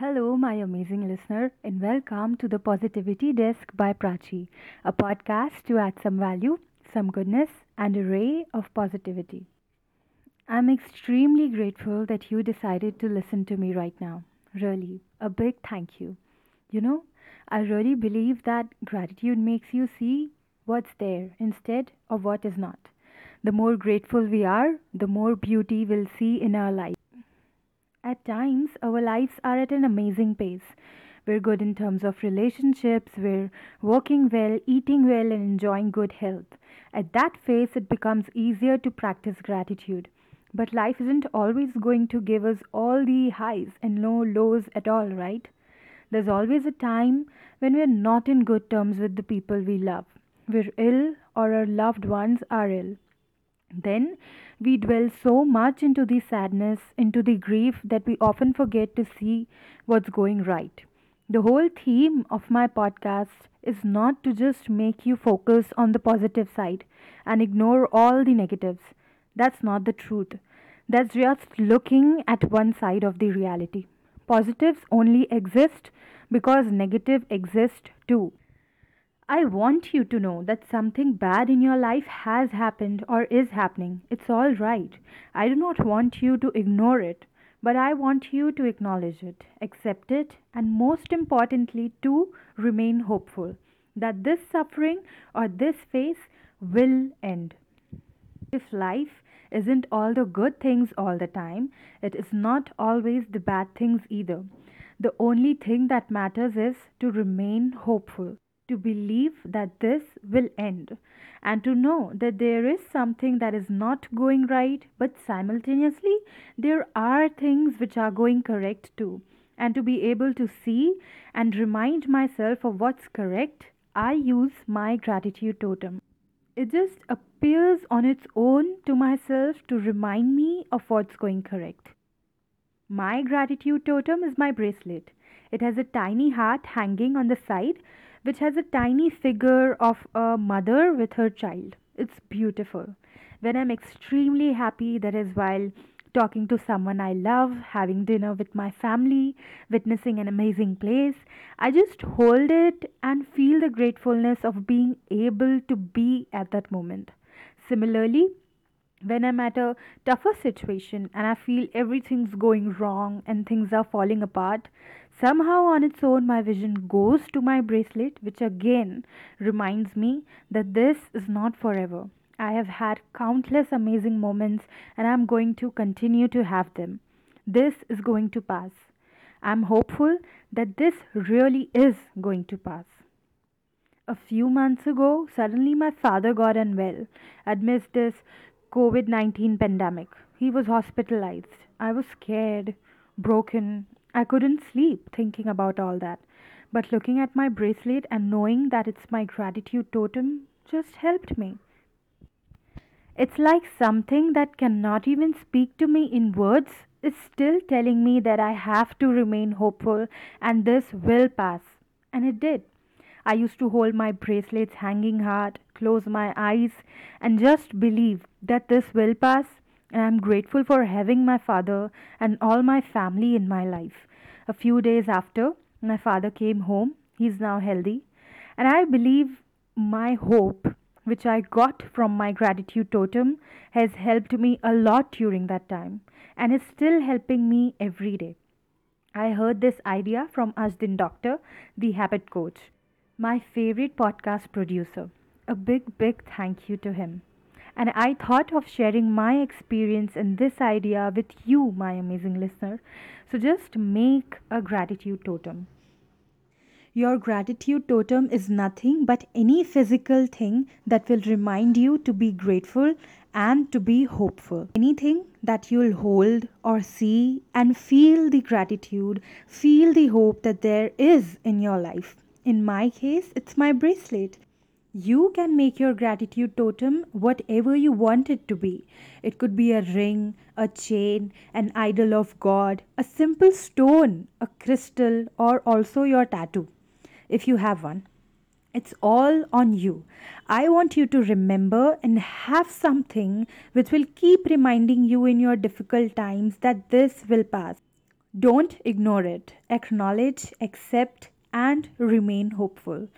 Hello, my amazing listener, and welcome to the Positivity Desk by Prachi, a podcast to add some value, some goodness, and a ray of positivity. I'm extremely grateful that you decided to listen to me right now. Really, a big thank you. You know, I really believe that gratitude makes you see what's there instead of what is not. The more grateful we are, the more beauty we'll see in our life. At times, our lives are at an amazing pace. We're good in terms of relationships, we're working well, eating well, and enjoying good health. At that phase, it becomes easier to practice gratitude. But life isn't always going to give us all the highs and no lows at all, right? There's always a time when we're not in good terms with the people we love. We're ill or our loved ones are ill. Then we dwell so much into the sadness, into the grief, that we often forget to see what's going right. The whole theme of my podcast is not to just make you focus on the positive side and ignore all the negatives. That's not the truth. That's just looking at one side of the reality. Positives only exist because negative exist too. I want you to know that something bad in your life has happened or is happening. It's all right. I do not want you to ignore it, but I want you to acknowledge it, accept it, and most importantly, to remain hopeful that this suffering or this phase will end. If life isn't all the good things all the time, it is not always the bad things either. The only thing that matters is to remain hopeful to believe that this will end and to know that there is something that is not going right, but simultaneously there are things which are going correct too. And to be able to see and remind myself of what's correct, I use my gratitude totem. It just appears on its own to myself to remind me of what's going correct. My gratitude totem is my bracelet. It has a tiny heart hanging on the side which has a tiny figure of a mother with her child. It's beautiful. When I'm extremely happy, that is while talking to someone I love, having dinner with my family, witnessing an amazing place. I just hold it and feel the gratefulness of being able to be at that moment. Similarly, when I'm at a tougher situation and I feel everything's going wrong and things are falling apart, Somehow, on its own, my vision goes to my bracelet, which again reminds me that this is not forever. I have had countless amazing moments and I'm going to continue to have them. This is going to pass. I'm hopeful that this really is going to pass. A few months ago, suddenly my father got unwell amidst this COVID 19 pandemic. He was hospitalized. I was scared, broken, I couldn't sleep thinking about all that. But looking at my bracelet and knowing that it's my gratitude totem just helped me. It's like something that cannot even speak to me in words is still telling me that I have to remain hopeful and this will pass. And it did. I used to hold my bracelet's hanging hard, close my eyes, and just believe that this will pass and I'm grateful for having my father and all my family in my life. A few days after, my father came home. He's now healthy. And I believe my hope, which I got from my gratitude totem, has helped me a lot during that time and is still helping me every day. I heard this idea from Ashdin Doctor, the habit coach, my favorite podcast producer. A big, big thank you to him and I thought of sharing my experience and this idea with you, my amazing listener. So just make a gratitude totem. Your gratitude totem is nothing but any physical thing that will remind you to be grateful and to be hopeful. Anything that you'll hold or see and feel the gratitude, feel the hope that there is in your life. In my case, it's my bracelet. You can make your gratitude totem whatever you want it to be. It could be a ring, a chain, an idol of God, a simple stone, a crystal, or also your tattoo, if you have one. It's all on you. I want you to remember and have something which will keep reminding you in your difficult times that this will pass. Don't ignore it. Acknowledge, accept, and remain hopeful.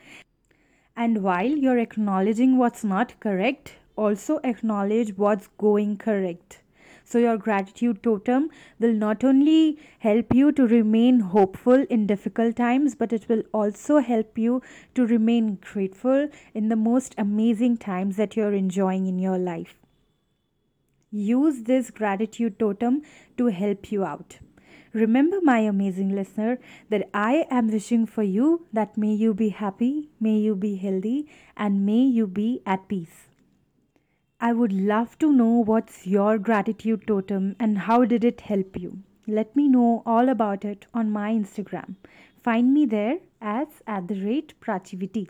And while you're acknowledging what's not correct, also acknowledge what's going correct. So, your gratitude totem will not only help you to remain hopeful in difficult times, but it will also help you to remain grateful in the most amazing times that you're enjoying in your life. Use this gratitude totem to help you out. Remember, my amazing listener, that I am wishing for you that may you be happy, may you be healthy, and may you be at peace. I would love to know what's your gratitude totem and how did it help you. Let me know all about it on my Instagram. Find me there as at the rate Prachiviti.